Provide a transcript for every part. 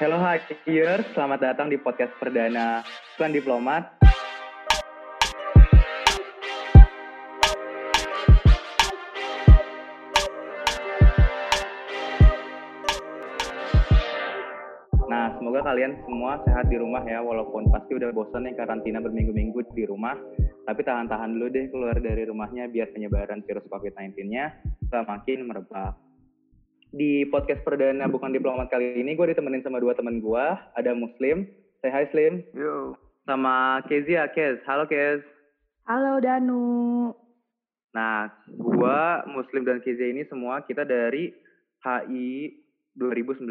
Hello Hackers, selamat datang di podcast perdana Tuan Diplomat. Nah, semoga kalian semua sehat di rumah ya, walaupun pasti udah bosan nih karantina berminggu-minggu di rumah. Tapi tahan-tahan dulu deh keluar dari rumahnya biar penyebaran virus COVID-19-nya makin merebak. Di podcast perdana bukan diplomat kali ini, gue ditemenin sama dua teman gue. Ada Muslim, say hi Slim. Yo. Sama Kezia, Kez. Halo Kez. Halo Danu. Nah, gua, Muslim dan Kezia ini semua kita dari HI 2019.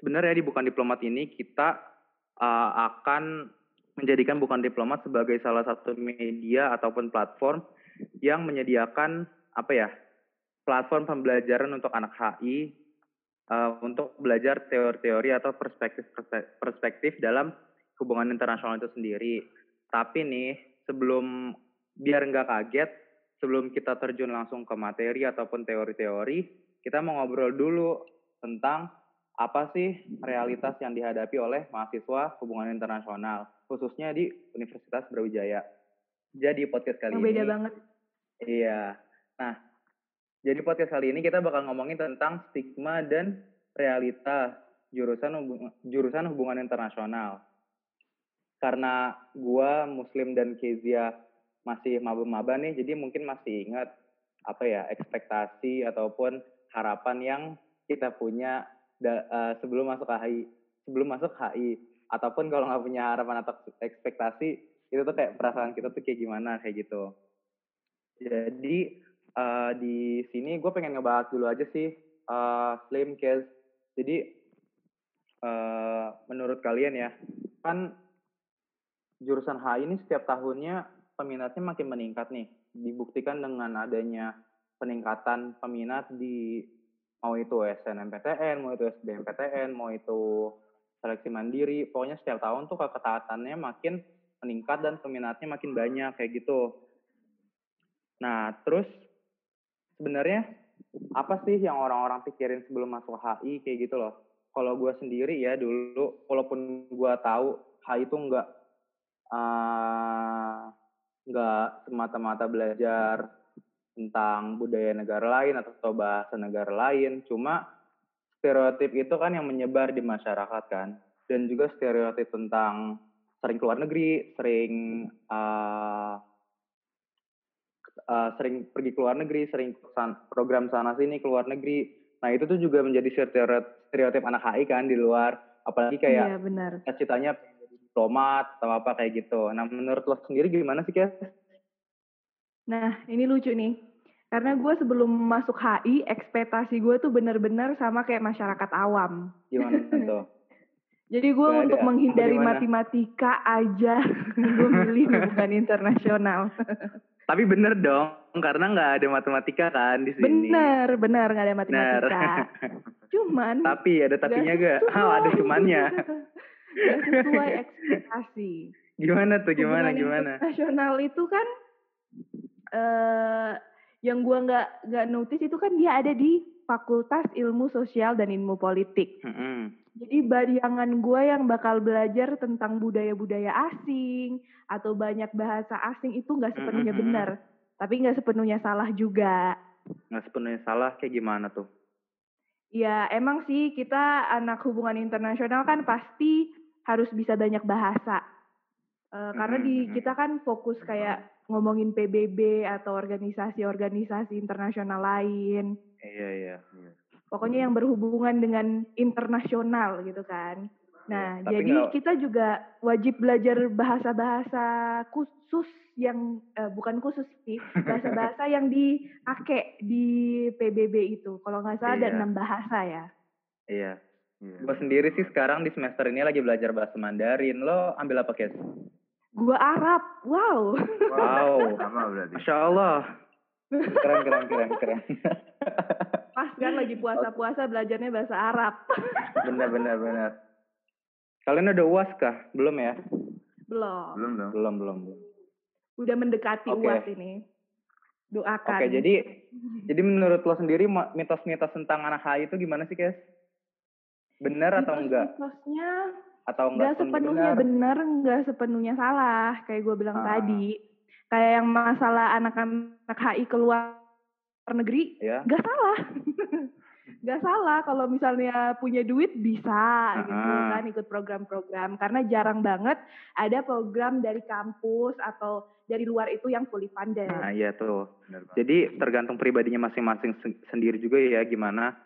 Sebenarnya di Bukan Diplomat ini kita uh, akan menjadikan Bukan Diplomat sebagai salah satu media ataupun platform yang menyediakan apa ya platform pembelajaran untuk anak HI uh, untuk belajar teori-teori atau perspektif-perspektif dalam hubungan internasional itu sendiri. Tapi nih sebelum biar nggak kaget, sebelum kita terjun langsung ke materi ataupun teori-teori, kita mau ngobrol dulu tentang apa sih realitas yang dihadapi oleh mahasiswa hubungan internasional, khususnya di Universitas Brawijaya. Jadi podcast kali yang ini. beda banget. Iya. Nah, jadi podcast kali ini kita bakal ngomongin tentang stigma dan realita jurusan hubung, jurusan hubungan internasional. Karena gua Muslim dan Kezia masih maba-maba nih, jadi mungkin masih ingat apa ya ekspektasi ataupun harapan yang kita punya da, uh, sebelum masuk HI, sebelum masuk HI ataupun kalau nggak punya harapan atau ekspektasi itu tuh kayak perasaan kita tuh kayak gimana kayak gitu. Jadi uh, di sini gue pengen ngebahas dulu aja sih uh, Slim Case. Jadi uh, menurut kalian ya kan jurusan HI ini setiap tahunnya peminatnya makin meningkat nih. Dibuktikan dengan adanya peningkatan peminat di mau itu SNMPTN, mau itu SBMPTN, mau itu seleksi mandiri. Pokoknya setiap tahun tuh keketaatannya makin meningkat dan peminatnya makin banyak kayak gitu. Nah, terus sebenarnya apa sih yang orang-orang pikirin sebelum masuk HI kayak gitu loh. Kalau gue sendiri ya dulu, walaupun gue tahu HI itu nggak uh, nggak semata-mata belajar tentang budaya negara lain atau bahasa negara lain. Cuma stereotip itu kan yang menyebar di masyarakat kan. Dan juga stereotip tentang sering keluar negeri, sering uh, uh, sering pergi ke luar negeri, sering program sana sini ke luar negeri. Nah itu tuh juga menjadi stereotip anak HI kan di luar. Apalagi kayak iya, benar. cita-citanya diplomat atau apa kayak gitu. Nah menurut lo sendiri gimana sih Kes? Nah ini lucu nih. Karena gue sebelum masuk HI, ekspektasi gue tuh bener-bener sama kayak masyarakat awam. Gimana tuh? Jadi gue untuk menghindari matematika aja, gue milih hubungan internasional. Tapi bener dong, karena nggak ada matematika kan di sini. Bener, bener nggak ada matematika. Cuman. Tapi ada tapinya gak? Oh, ada cumannya. gak sesuai ekspektasi. Gimana tuh? Gimana? Hubungan gimana? Internasional itu kan, uh, yang gue nggak nggak notice itu kan dia ada di Fakultas Ilmu Sosial dan Ilmu Politik. Mm -hmm. Jadi bayangan gue yang bakal belajar tentang budaya-budaya asing atau banyak bahasa asing itu nggak sepenuhnya mm -hmm. benar, tapi nggak sepenuhnya salah juga. Nggak sepenuhnya salah kayak gimana tuh? Ya emang sih kita anak hubungan internasional kan pasti harus bisa banyak bahasa. Uh, karena di kita kan fokus kayak ngomongin PBB atau organisasi-organisasi internasional lain. Iya, iya. Pokoknya yang berhubungan dengan internasional gitu kan. Nah, Tapi jadi nggak- kita juga wajib belajar bahasa-bahasa khusus yang eh, bukan khusus sih, bahasa-bahasa yang dipakai di PBB itu. Kalau nggak salah ada Iya. enam bahasa ya. Iya. Gue sendiri sih sekarang di semester ini lagi belajar bahasa Mandarin. Lo ambil apa, Kes? Gua Arab, wow. Wow. Sama berarti. Masya Allah. Keren, keren, keren, keren. Pas kan lagi puasa-puasa belajarnya bahasa Arab. benar, benar, benar. Kalian udah uas kah? Belum ya? Belum. Belum dong. Belum, belum. Udah mendekati Oke. UAS ini. Doakan. Oke, jadi jadi menurut lo sendiri mitos-mitos tentang anak HI itu gimana sih, Kes? benar atau enggak? Mitosnya Atau enggak nggak sepenuhnya benar, nggak sepenuhnya salah. Kayak gue bilang Ah. tadi. Kayak yang masalah anak-anak HI keluar negeri, Ya. nggak salah. Nggak salah kalau misalnya punya duit bisa gitu kan ikut program-program. Karena jarang banget ada program dari kampus atau dari luar itu yang fully funded. Nah, iya tuh. Jadi tergantung pribadinya masing-masing sen- sendiri juga ya gimana.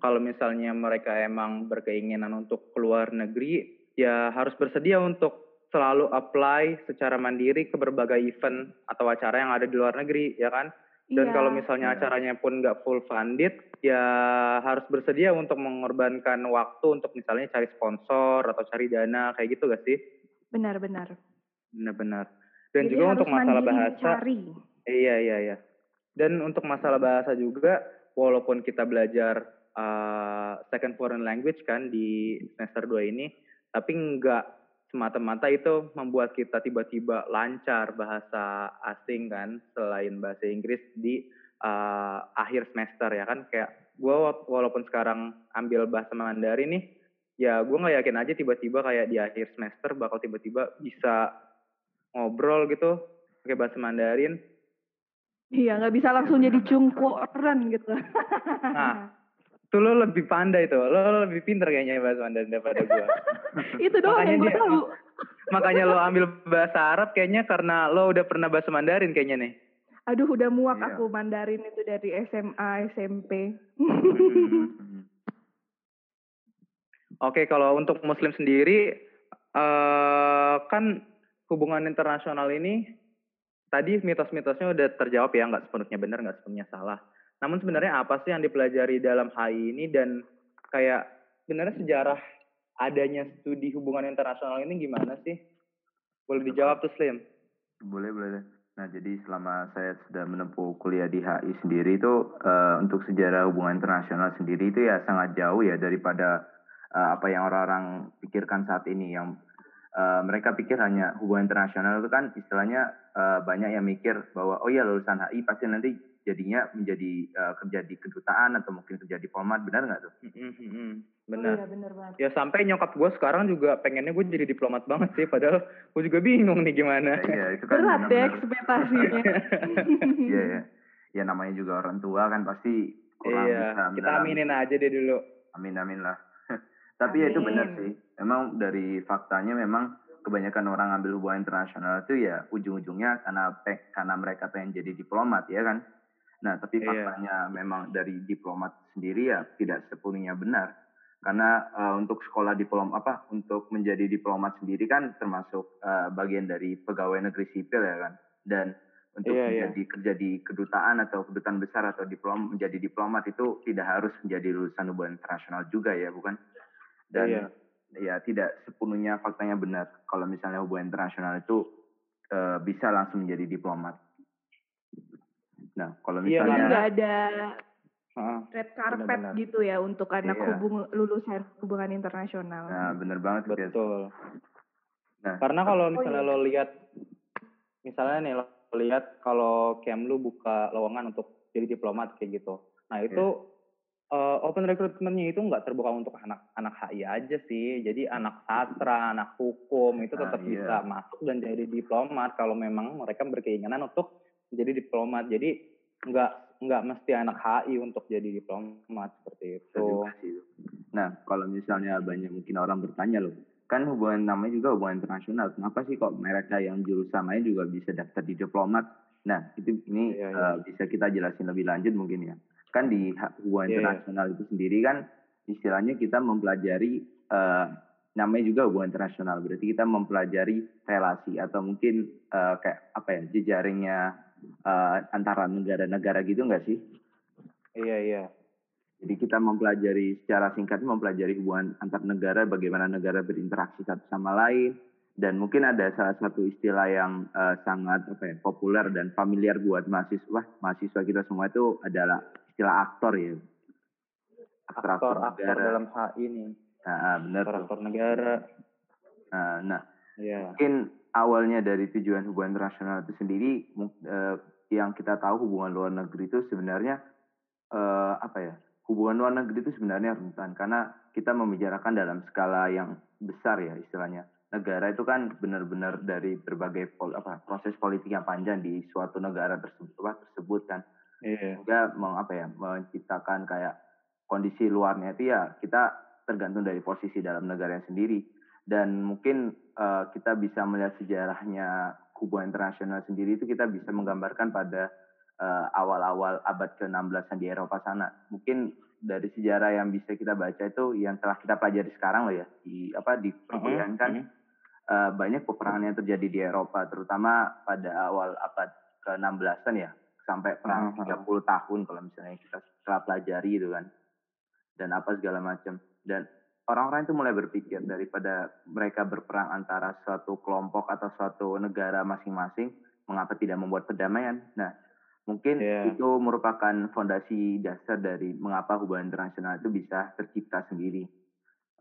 Kalau misalnya mereka emang berkeinginan untuk keluar negeri, ya harus bersedia untuk selalu apply secara mandiri ke berbagai event atau acara yang ada di luar negeri, ya kan? Dan Iya. kalau misalnya Iya. acaranya pun nggak full funded, ya harus bersedia untuk mengorbankan waktu untuk misalnya cari sponsor atau cari dana kayak gitu gak sih? Benar-benar. Benar-benar. Dan Jadi juga harus untuk masalah bahasa, mencari. Iya iya iya. Dan untuk masalah bahasa juga, walaupun kita belajar uh, second foreign language kan di semester 2 ini, tapi nggak semata-mata itu membuat kita tiba-tiba lancar bahasa asing kan, selain bahasa Inggris di uh, akhir semester ya kan. Kayak gue walaupun sekarang ambil bahasa Mandarin nih, ya gue nggak yakin aja tiba-tiba kayak di akhir semester bakal tiba-tiba bisa ngobrol gitu pakai bahasa Mandarin. Iya, nggak bisa langsung jadi cungkuran gitu. Nah, tuh lo lebih pandai tuh, lo lebih pinter kayaknya bahasa Mandarin daripada gue. itu doang Makanya yang gue dia- tahu. Makanya lo ambil bahasa Arab kayaknya karena lo udah pernah bahasa Mandarin kayaknya nih. Aduh, udah muak Iya. aku Mandarin itu dari SMA, SMP. Oke, kalau untuk Muslim sendiri, eh kan hubungan internasional ini tadi mitos-mitosnya udah terjawab ya, nggak sepenuhnya benar, nggak sepenuhnya salah. Namun sebenarnya apa sih yang dipelajari dalam HI ini dan kayak sebenarnya sejarah adanya studi hubungan internasional ini gimana sih? Boleh dijawab tuh Slim. Boleh, boleh. Nah, jadi selama saya sudah menempuh kuliah di HI sendiri itu eh, untuk sejarah hubungan internasional sendiri itu ya sangat jauh ya daripada eh, apa yang orang-orang pikirkan saat ini yang eh, mereka pikir hanya hubungan internasional itu kan istilahnya eh, banyak yang mikir bahwa oh ya lulusan HI pasti nanti jadinya menjadi eh, kerja di kedutaan atau mungkin kerja diplomat benar nggak tuh? Mm-mm, mm-mm. Oh Benar. iya, banget. Ya sampai nyokap gue sekarang juga pengennya gue jadi diplomat banget sih, padahal gue juga bingung nih gimana. Nah, iya itu kan Berat deh benar-benar- ekspektasinya. Iya ya. Ya namanya juga orang tua kan pasti kurang bisa iya, kita mendalam. aminin aja deh dulu. Amin amin lah. Tapi ya itu benar sih. Memang dari faktanya memang kebanyakan orang ambil hubungan internasional itu ya ujung-ujungnya karena pe- karena mereka pengen jadi diplomat ya kan. Nah tapi Iya. faktanya memang dari diplomat sendiri ya tidak sepenuhnya benar. Karena eh, untuk sekolah diplom apa untuk menjadi diplomat sendiri kan termasuk eh, bagian dari pegawai negeri sipil ya kan. Dan untuk Iya, iya. menjadi kerja di kedutaan atau kedutaan besar atau diplom menjadi diplomat itu tidak harus menjadi lulusan hubungan internasional juga ya bukan? Dan Iya. ya tidak sepenuhnya faktanya benar kalau misalnya hubungan internasional itu eh, bisa langsung menjadi diplomat. Nah kalau Iya, misalnya nggak ada Heeh. red carpet Benar-benar. gitu ya untuk anak Iya. hubung lulusan hubungan internasional. nah benar banget. Betul. Nah Karena kalau Oh, misalnya iya. lo lihat, misalnya nih lo lihat kalau Kemlu buka lowongan untuk jadi diplomat kayak gitu. Nah itu eh, open recruitment-nya itu nggak terbuka untuk anak-anak HI aja sih. Jadi anak sastra, anak hukum itu Ah, tetap iya. bisa masuk dan jadi diplomat kalau memang mereka berkeinginan untuk menjadi diplomat. Jadi nggak nggak mesti anak HI untuk jadi diplomat seperti itu. Nah, kalau misalnya banyak mungkin orang bertanya loh, kan hubungan namanya juga hubungan internasional. Kenapa sih kok mereka yang jurusan lain juga bisa daftar di diplomat? Nah, itu ini eh, bisa kita jelasin lebih lanjut mungkin ya. Kan di hubungan Iya, internasional itu sendiri kan istilahnya kita mempelajari eh, namanya juga hubungan internasional. Berarti kita mempelajari relasi atau mungkin eh, kayak apa ya jejaringnya eh, antara negara-negara gitu nggak sih? Iya iya. Jadi kita mempelajari secara singkat mempelajari hubungan antar negara, bagaimana negara berinteraksi satu sama lain, dan mungkin ada salah satu istilah yang eh, sangat apa ya, populer dan familiar buat mahasiswa mahasiswa kita semua itu adalah istilah aktor ya. Aktor aktor dalam HI nih. Nah, benar Aktor aktor negara. Nah, nah, Iya. mungkin awalnya dari tujuan hubungan internasional itu sendiri eh, yang kita tahu hubungan luar negeri itu sebenarnya eh, apa ya hubungan luar negeri itu sebenarnya rentan karena kita membicarakan dalam skala yang besar ya istilahnya. Negara itu kan benar-benar dari berbagai pol, apa proses politik yang panjang di suatu negara tersebut, apa, tersebut kan. Iya. Sehingga meng, apa ya menciptakan kayak kondisi luarnya itu ya kita tergantung dari posisi dalam negara sendiri dan mungkin uh, kita bisa melihat sejarahnya hubungan internasional sendiri itu kita bisa menggambarkan pada uh, awal-awal abad ke-16 di Eropa sana. Mungkin dari sejarah yang bisa kita baca itu yang telah kita pelajari sekarang loh ya di apa di perkuliahan kan uh -huh. uh, banyak peperangan yang terjadi di Eropa terutama pada awal abad ke-16an ya sampai perang uh -huh. 30 tahun kalau misalnya kita telah pelajari itu kan dan apa segala macam dan orang-orang itu mulai berpikir daripada mereka berperang antara suatu kelompok atau suatu negara masing-masing mengapa tidak membuat perdamaian nah Mungkin yeah. itu merupakan fondasi dasar dari mengapa hubungan internasional itu bisa tercipta sendiri.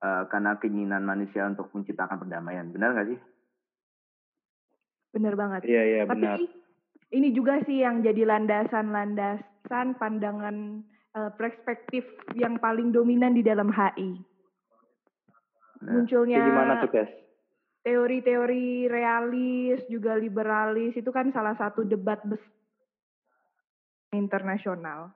Uh, karena keinginan manusia untuk menciptakan perdamaian. Benar nggak sih? Benar banget. Iya, iya, benar. Tapi ini juga sih yang jadi landasan-landasan pandangan uh, perspektif yang paling dominan di dalam HI. Nah, Munculnya gimana tuh, guys? Teori-teori realis juga liberalis itu kan salah satu debat besar internasional.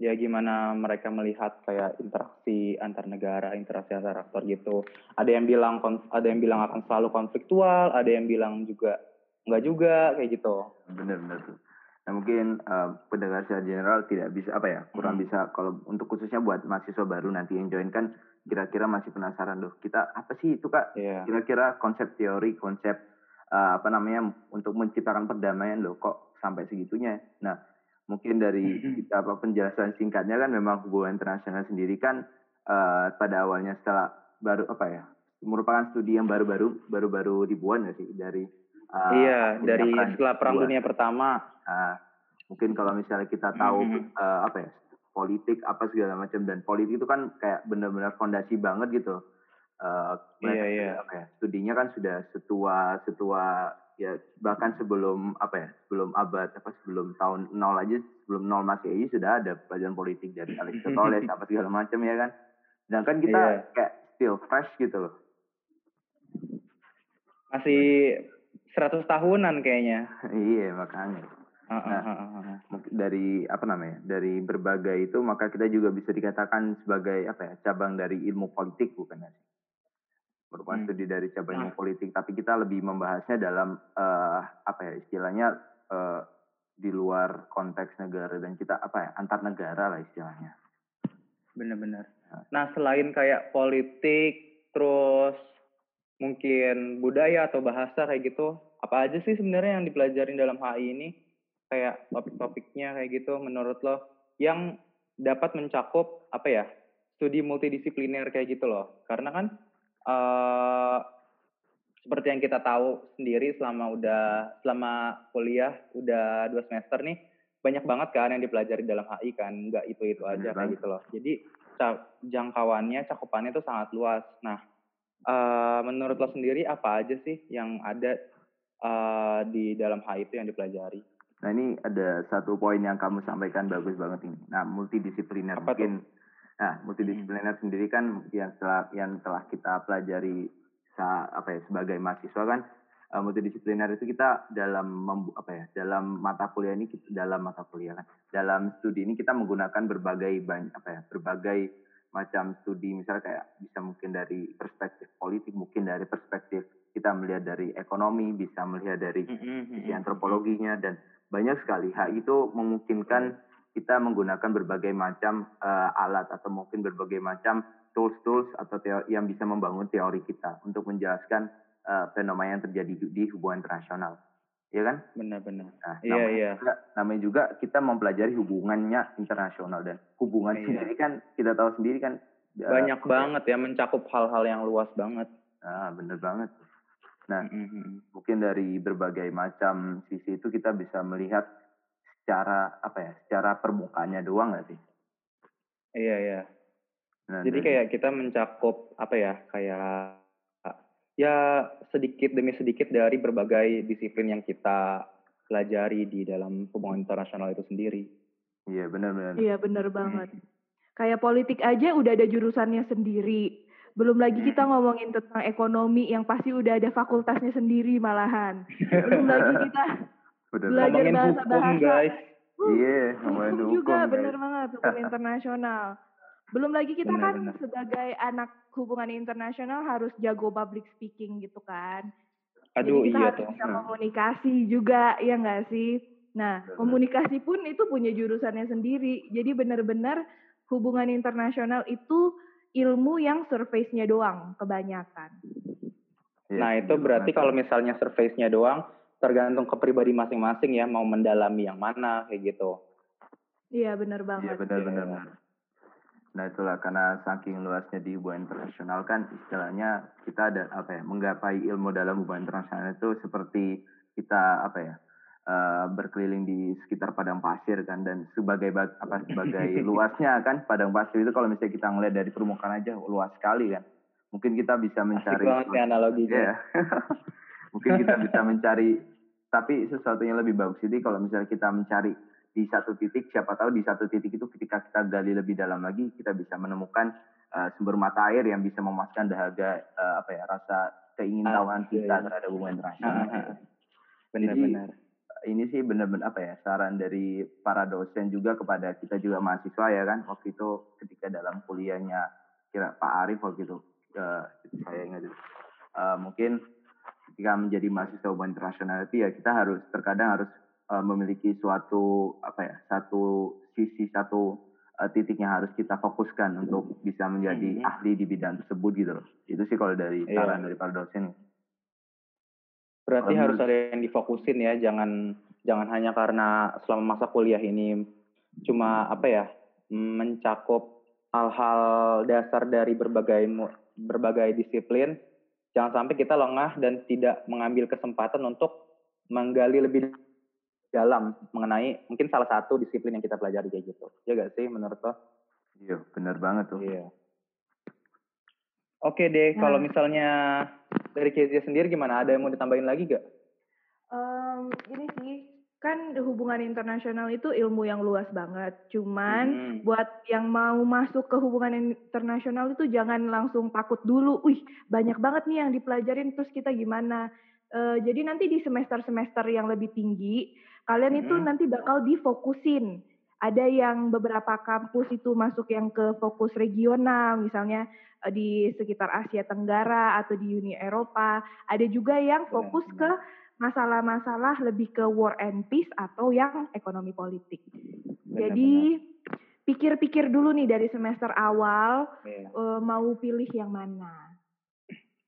Ya gimana mereka melihat kayak interaksi antar negara, interaksi antar aktor gitu. Ada yang bilang ada yang bilang akan selalu konfliktual, ada yang bilang juga enggak juga kayak gitu. Benar benar tuh. Nah mungkin uh, pendengar secara general tidak bisa apa ya kurang hmm. bisa kalau untuk khususnya buat mahasiswa baru nanti yang join kan kira-kira masih penasaran loh kita apa sih itu kak yeah. kira-kira konsep teori konsep uh, apa namanya untuk menciptakan perdamaian loh kok sampai segitunya. Nah, mungkin dari kita apa penjelasan singkatnya kan memang hubungan internasional sendiri kan uh, pada awalnya setelah baru apa ya merupakan studi yang baru-baru baru-baru dibuat ya sih dari uh, iya dari setelah perang dunia pertama uh, mungkin kalau misalnya kita tahu mm-hmm. uh, apa ya politik apa segala macam. Dan politik itu kan kayak benar-benar fondasi banget gitu. Uh, iya, iya. apa ya studinya kan sudah setua setua ya bahkan sebelum apa ya sebelum abad apa sebelum tahun nol aja sebelum nol masih aja sudah ada pelajaran politik dari Aristoteles apa segala macam ya kan. Sedangkan kita yeah. kayak still fresh gitu loh. Masih seratus tahunan kayaknya. Iya makanya nah dari apa namanya dari berbagai itu maka kita juga bisa dikatakan sebagai apa ya cabang dari ilmu politik bukan sih merupakan hmm. studi dari cabang nah. politik tapi kita lebih membahasnya dalam uh, apa ya istilahnya uh, di luar konteks negara dan kita apa ya antar negara lah istilahnya benar-benar nah. nah selain kayak politik terus mungkin budaya atau bahasa kayak gitu apa aja sih sebenarnya yang dipelajarin dalam HI ini kayak topik-topiknya kayak gitu menurut lo yang dapat mencakup apa ya studi multidisipliner kayak gitu loh. Karena kan uh, seperti yang kita tahu sendiri selama udah selama kuliah udah dua semester nih banyak banget kan yang dipelajari dalam HI kan nggak itu itu aja kayak gitu loh. Jadi jangkauannya cakupannya itu sangat luas. Nah uh, menurut lo sendiri apa aja sih yang ada uh, di dalam HI itu yang dipelajari nah ini ada satu poin yang kamu sampaikan bagus banget ini nah multidisipliner apa mungkin tuh? Nah, multidisipliner hmm. sendiri kan yang telah yang telah kita pelajari sa, apa ya sebagai mahasiswa kan uh, multidisipliner itu kita dalam apa ya dalam mata kuliah ini kita, dalam mata kuliah kan dalam studi ini kita menggunakan berbagai banyak apa ya berbagai macam studi misalnya kayak bisa mungkin dari perspektif politik mungkin dari perspektif kita melihat dari ekonomi bisa melihat dari mm -hmm. sisi antropologinya dan banyak sekali hal itu memungkinkan kita menggunakan berbagai macam uh, alat atau mungkin berbagai macam tools-tools atau teori, yang bisa membangun teori kita untuk menjelaskan uh, fenomena yang terjadi di hubungan internasional. Ya kan? Benar-benar. Nah, iya, namanya, iya. Juga, namanya juga kita mempelajari hubungannya internasional dan hubungan iya. sendiri kan kita tahu sendiri kan banyak uh, banget ya mencakup hal-hal yang luas banget. Ah, benar banget. Nah, mm -hmm. mungkin dari berbagai macam sisi itu kita bisa melihat secara apa ya secara permukaannya doang nggak sih iya iya nah, jadi kayak kita mencakup apa ya kayak ya sedikit demi sedikit dari berbagai disiplin yang kita pelajari di dalam hubungan internasional itu sendiri Iya benar-benar. Iya bener banget. Kayak politik aja udah ada jurusannya sendiri. Belum lagi kita ngomongin tentang ekonomi yang pasti udah ada fakultasnya sendiri malahan. Belum lagi kita Benar. belajar bahasa-bahasa. guys. Uh, Iya, hukum hukum, juga guys. bener banget hukum internasional. Belum lagi kita Bener, kan bener. sebagai anak hubungan internasional harus jago public speaking gitu kan. Aduh, Jadi kita iya harus bisa komunikasi juga, ya nggak sih? Nah, komunikasi pun itu punya jurusannya sendiri. Jadi benar-benar hubungan internasional itu ilmu yang surface-nya doang kebanyakan. Iya, Nah, itu setuju berarti kalau misalnya surface-nya doang, tergantung ke pribadi masing-masing ya, mau mendalami yang mana, kayak gitu. Iya, benar Iya banget. benar-benar. Iya. benar. Nah itulah karena saking luasnya di hubungan internasional kan istilahnya kita ada apa ya menggapai ilmu dalam hubungan internasional itu seperti kita apa ya eh, berkeliling di sekitar padang pasir kan dan sebagai ba- apa sebagai luasnya kan padang pasir itu kalau misalnya kita ngeliat dari permukaan aja luas sekali kan mungkin kita bisa Asik mencari nih analoginya. Iya. Mungkin kita bisa mencari tapi sesuatu yang lebih bagus jadi kalau misalnya kita mencari di satu titik siapa tahu di satu titik itu ketika kita gali lebih dalam lagi kita bisa menemukan uh, sumber mata air yang bisa memuaskan dahaga uh, apa ya rasa keingintahuan Ah, kita iya. terhadap hubungan internasional. ah, ah. Benar-benar. Ini sih benar-benar apa ya saran dari para dosen juga kepada kita juga mahasiswa ya kan waktu itu ketika dalam kuliahnya kira Pak Arif waktu itu uh, saya ingat itu. Uh, mungkin ketika menjadi mahasiswa hubungan internasional itu ya kita harus terkadang harus uh, memiliki suatu apa ya satu sisi satu uh, titik yang harus kita fokuskan untuk bisa menjadi Mhm. ahli di bidang tersebut gitu loh itu sih kalau dari Iya. saran dari para dosen Berarti harus ada yang difokusin ya, jangan jangan hanya karena selama masa kuliah ini cuma apa ya mencakup hal-hal dasar dari berbagai berbagai disiplin. Jangan sampai kita lengah dan tidak mengambil kesempatan untuk menggali lebih dalam mengenai mungkin salah satu disiplin yang kita pelajari kayak gitu. Ya gak sih menurut lo? iya benar banget tuh Iya. Oke deh, kalau Nah. misalnya dari Kezia sendiri gimana? Ada yang mau ditambahin lagi gak? Em, ini sih kan hubungan internasional itu ilmu yang luas banget. Cuman Hmm. buat yang mau masuk ke hubungan internasional itu jangan langsung takut dulu. Wih, banyak banget nih yang dipelajarin terus kita gimana? Eh, jadi nanti di semester-semester yang lebih tinggi, kalian itu Mm-mm. nanti bakal difokusin. Ada yang beberapa kampus itu masuk yang ke fokus regional, misalnya eh, di sekitar Asia Tenggara atau di Uni Eropa. Ada juga yang Benar, fokus benar. ke masalah-masalah lebih ke war and peace atau yang ekonomi politik. Jadi pikir-pikir dulu nih dari semester awal Iya. eh, mau pilih yang mana.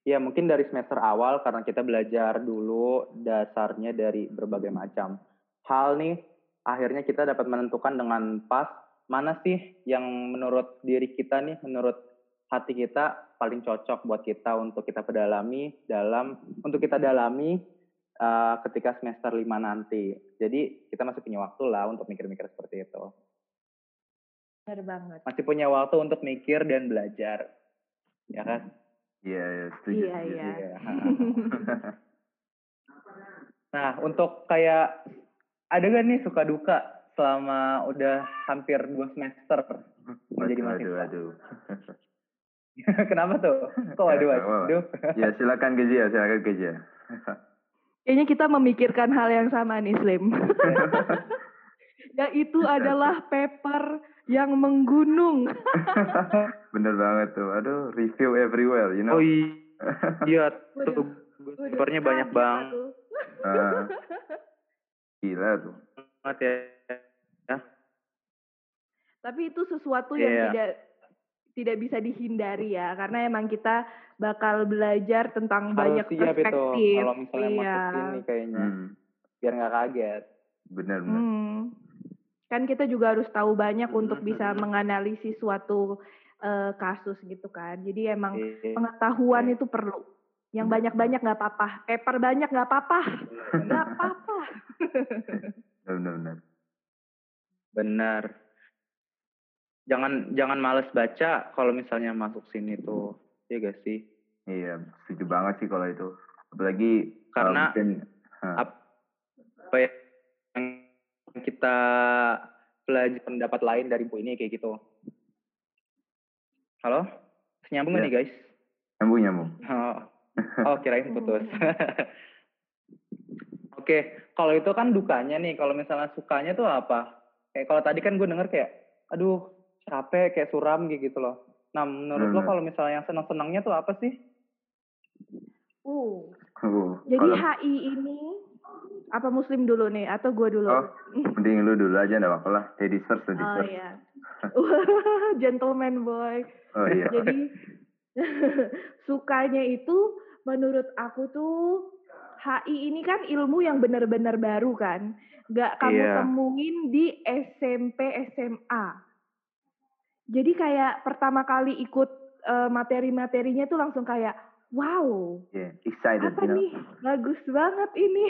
Ya mungkin dari semester awal karena kita belajar dulu dasarnya dari berbagai macam hal nih. Akhirnya kita dapat menentukan dengan pas mana sih yang menurut diri kita nih, menurut hati kita paling cocok buat kita untuk kita pedalami dalam untuk kita dalami uh, ketika semester 5 nanti. Jadi kita masih punya waktu lah untuk mikir-mikir seperti itu. Benar banget. Masih punya waktu untuk mikir dan belajar. Ya kan? iya iya, Iya, setuju. iya. Iya. Nah, untuk kayak ada gak nih suka duka selama udah hampir dua semester menjadi mahasiswa? waduh, waduh. Kenapa tuh? Kok waduh waduh? ya silakan Kezia silakan Kezia Kayaknya kita memikirkan hal yang sama nih, Slim. Yaitu adalah paper yang menggunung. bener banget tuh aduh review everywhere you know Oh iya, tuh papernya banyak banget. Gila tuh ya. Tapi itu sesuatu yang Iya. tidak tidak bisa dihindari ya, karena emang kita bakal belajar tentang banyak Harus siap itu perspektif. kalau misalnya iya. masuk sini kayaknya. hmm, Biar nggak kaget. bener bener Hmm. Kan kita juga harus tahu banyak untuk Hmm. bisa menganalisis suatu eh, kasus gitu kan. Jadi emang Iya. pengetahuan Iya. itu perlu. Yang banyak-banyak nggak apa-apa. Paper banyak nggak apa-apa. Nggak apa-apa. bener Benar. Jangan jangan males baca kalau misalnya masuk sini tuh. Iya gak sih? iya setuju banget sih kalau itu apalagi Karena uh, mungkin, ap- apa yang kita belajar pendapat lain dari bu ini kayak gitu. Halo, nyambung Ya. nih guys? Nyambung nyambung. Oh, oh kirain putus. Oke, kalau itu kan dukanya nih. Kalau misalnya sukanya tuh apa? Kayak kalau tadi kan gue denger kayak, aduh capek kayak suram gitu loh. Nah menurut lo Hmm. kalau misalnya yang seneng-senengnya tuh apa sih? Uh, Uh, jadi kalau- HI ini apa muslim dulu nih atau gue dulu? Oh, mending lu dulu aja enggak apa-apa lah. Ladies first, ladies Oh first. iya. Gentleman boy. Oh iya. Jadi sukanya itu menurut aku tuh HI ini kan ilmu yang benar-benar baru kan. Gak kamu Iya. temuin di SMP SMA. Jadi kayak pertama kali ikut eh, materi-materinya tuh langsung kayak wow, Yeah, excited, apa you know. nih? Bagus banget ini.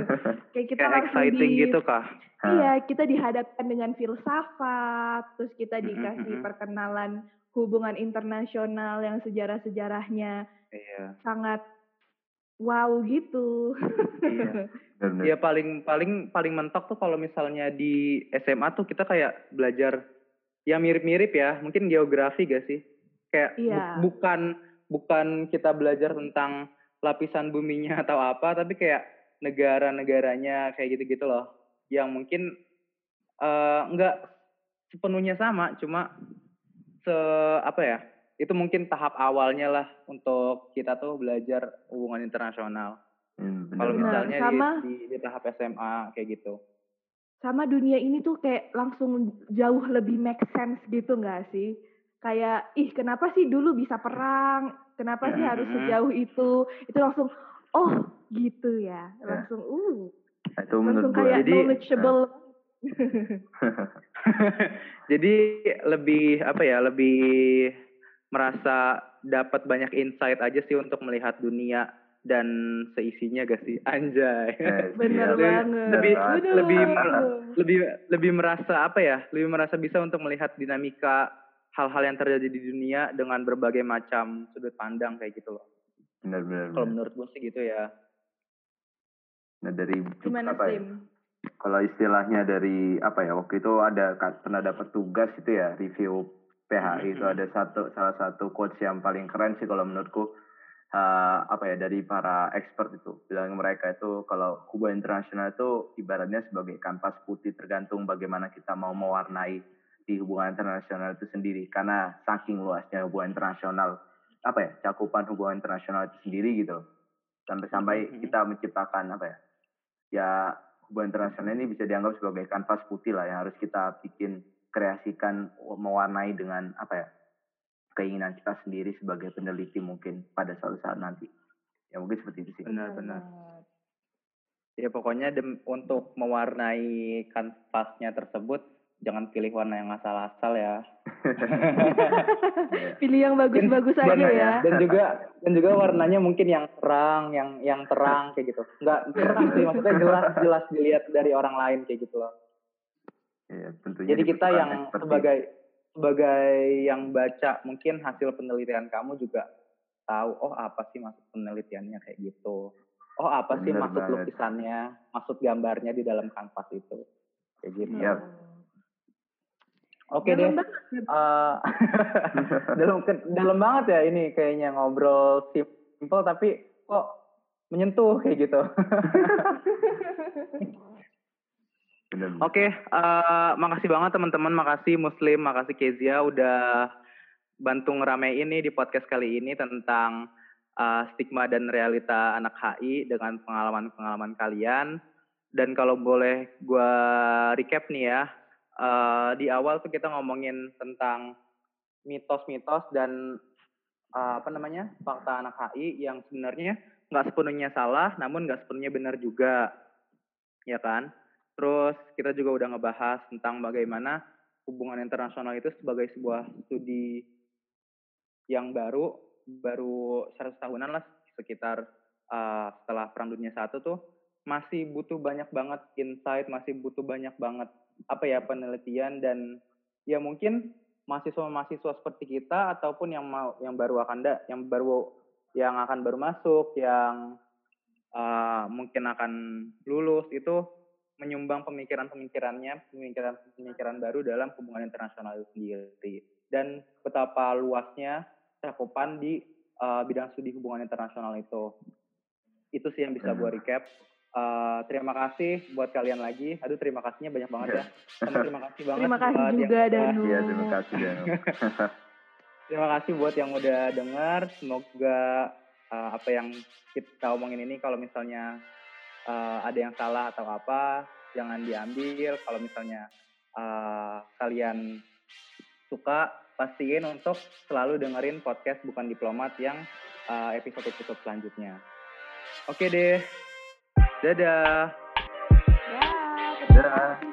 kayak kita Kayak langsung exciting di gitu kah? Iya, kita dihadapkan dengan filsafat, terus kita mm, dikasih mm. perkenalan hubungan internasional yang sejarah-sejarahnya Iya. sangat wow gitu. Iya. Bener-bener. Ya paling paling paling mentok tuh kalau misalnya di SMA tuh kita kayak belajar ya mirip-mirip ya, mungkin geografi gak sih? Kayak bu- Iya. bukan bukan kita belajar tentang lapisan buminya atau apa, tapi kayak negara-negaranya kayak gitu-gitu loh. Yang mungkin eh, nggak sepenuhnya sama, cuma se apa ya? Itu mungkin tahap awalnya lah untuk kita tuh belajar hubungan internasional. Hmm, Kalau misalnya sama. di, di, di tahap SMA kayak gitu. Sama dunia ini tuh kayak langsung jauh lebih make sense gitu nggak sih? Kayak, ih kenapa sih dulu bisa perang? Kenapa sih harus sejauh itu? Itu langsung, oh gitu ya. Ya. Langsung, uh, Nah, itu menurut langsung gue. kayak Jadi, knowledgeable. Jadi lebih apa ya? Lebih merasa dapat banyak insight aja sih untuk melihat dunia dan seisinya gak sih? Anjay. Eh, Bener siap. banget. Lebih- Bener lebih banget. lebih lebih merasa apa ya? Lebih merasa bisa untuk melihat dinamika hal-hal yang terjadi di dunia dengan berbagai macam sudut pandang kayak gitu loh. Bener-bener. Kalau menurut gue sih gitu ya. Nah dari Gimana apa ya? Kalau istilahnya dari apa ya waktu itu ada pernah dapat tugas itu ya review PHI itu ada satu salah satu quotes yang paling keren sih kalau menurutku. Eh, apa ya dari para expert itu. Bilang mereka itu kalau hubungan internasional itu ibaratnya sebagai kanvas putih tergantung bagaimana kita mau mewarnai di hubungan internasional itu sendiri. Karena saking luasnya hubungan internasional apa ya cakupan hubungan internasional itu sendiri gitu sampai-sampai kita menciptakan apa ya ya hubungan internasional ini bisa dianggap sebagai kanvas putih lah yang harus kita bikin kreasikan mewarnai dengan apa ya keinginan kita sendiri sebagai peneliti mungkin pada suatu saat nanti ya mungkin seperti itu sih Benar-benar. Ya pokoknya dem- untuk mewarnai kanvasnya tersebut jangan pilih warna yang asal-asal ya. Pilih yang bagus-bagus Dan- aja ya. Dan juga dan juga warnanya mungkin yang terang, yang yang terang kayak gitu. Enggak terang sih maksudnya jelas jelas dilihat dari orang lain kayak gitu loh. Iya, tentunya Jadi kita yang expertise. sebagai sebagai yang baca mungkin hasil penelitian kamu juga tahu oh apa sih maksud penelitiannya kayak gitu. Oh apa sih Bener maksud banget. lukisannya, maksud gambarnya di dalam kanvas itu. Kayak gitu. Iya. Oke Dalam deh. banget. Eh, dalam ke- dalam banget ya ini kayaknya ngobrol simple tapi kok menyentuh kayak gitu. Oke, eh, makasih banget teman-teman, makasih Muslim, makasih Kezia udah bantu ngeramein ini di podcast kali ini tentang eh, stigma dan realita anak HI dengan pengalaman-pengalaman kalian. Dan kalau boleh gua recap nih ya, eh, di awal tuh kita ngomongin tentang mitos-mitos dan eh, apa namanya fakta anak HI yang sebenarnya nggak sepenuhnya salah, namun nggak sepenuhnya benar juga, ya kan? Terus kita juga udah ngebahas tentang bagaimana hubungan internasional itu sebagai sebuah studi yang baru, baru 100 tahunan lah sekitar uh, setelah Perang Dunia Satu tuh masih butuh banyak banget insight, masih butuh banyak banget apa ya penelitian dan ya mungkin mahasiswa-mahasiswa seperti kita ataupun yang mau yang baru akan da, yang baru yang akan baru masuk, yang uh, mungkin akan lulus itu menyumbang pemikiran-pemikirannya, pemikiran-pemikiran baru dalam hubungan internasional itu sendiri. Dan betapa luasnya cakupan di uh, bidang studi hubungan internasional itu. Itu sih yang bisa gue hmm. recap. Uh, terima kasih buat kalian lagi. Aduh terima kasihnya banyak banget ya. Sama terima kasih banget. Terima kasih juga Danu. Iya terima kasih Danu. terima kasih buat yang udah dengar. Semoga uh, apa yang kita omongin ini kalau misalnya uh, ada yang salah atau apa jangan diambil. Kalau misalnya uh, kalian suka pastiin untuk selalu dengerin podcast bukan diplomat yang episode-episode uh, selanjutnya. Oke deh. Dadah. Ya, terima kasih.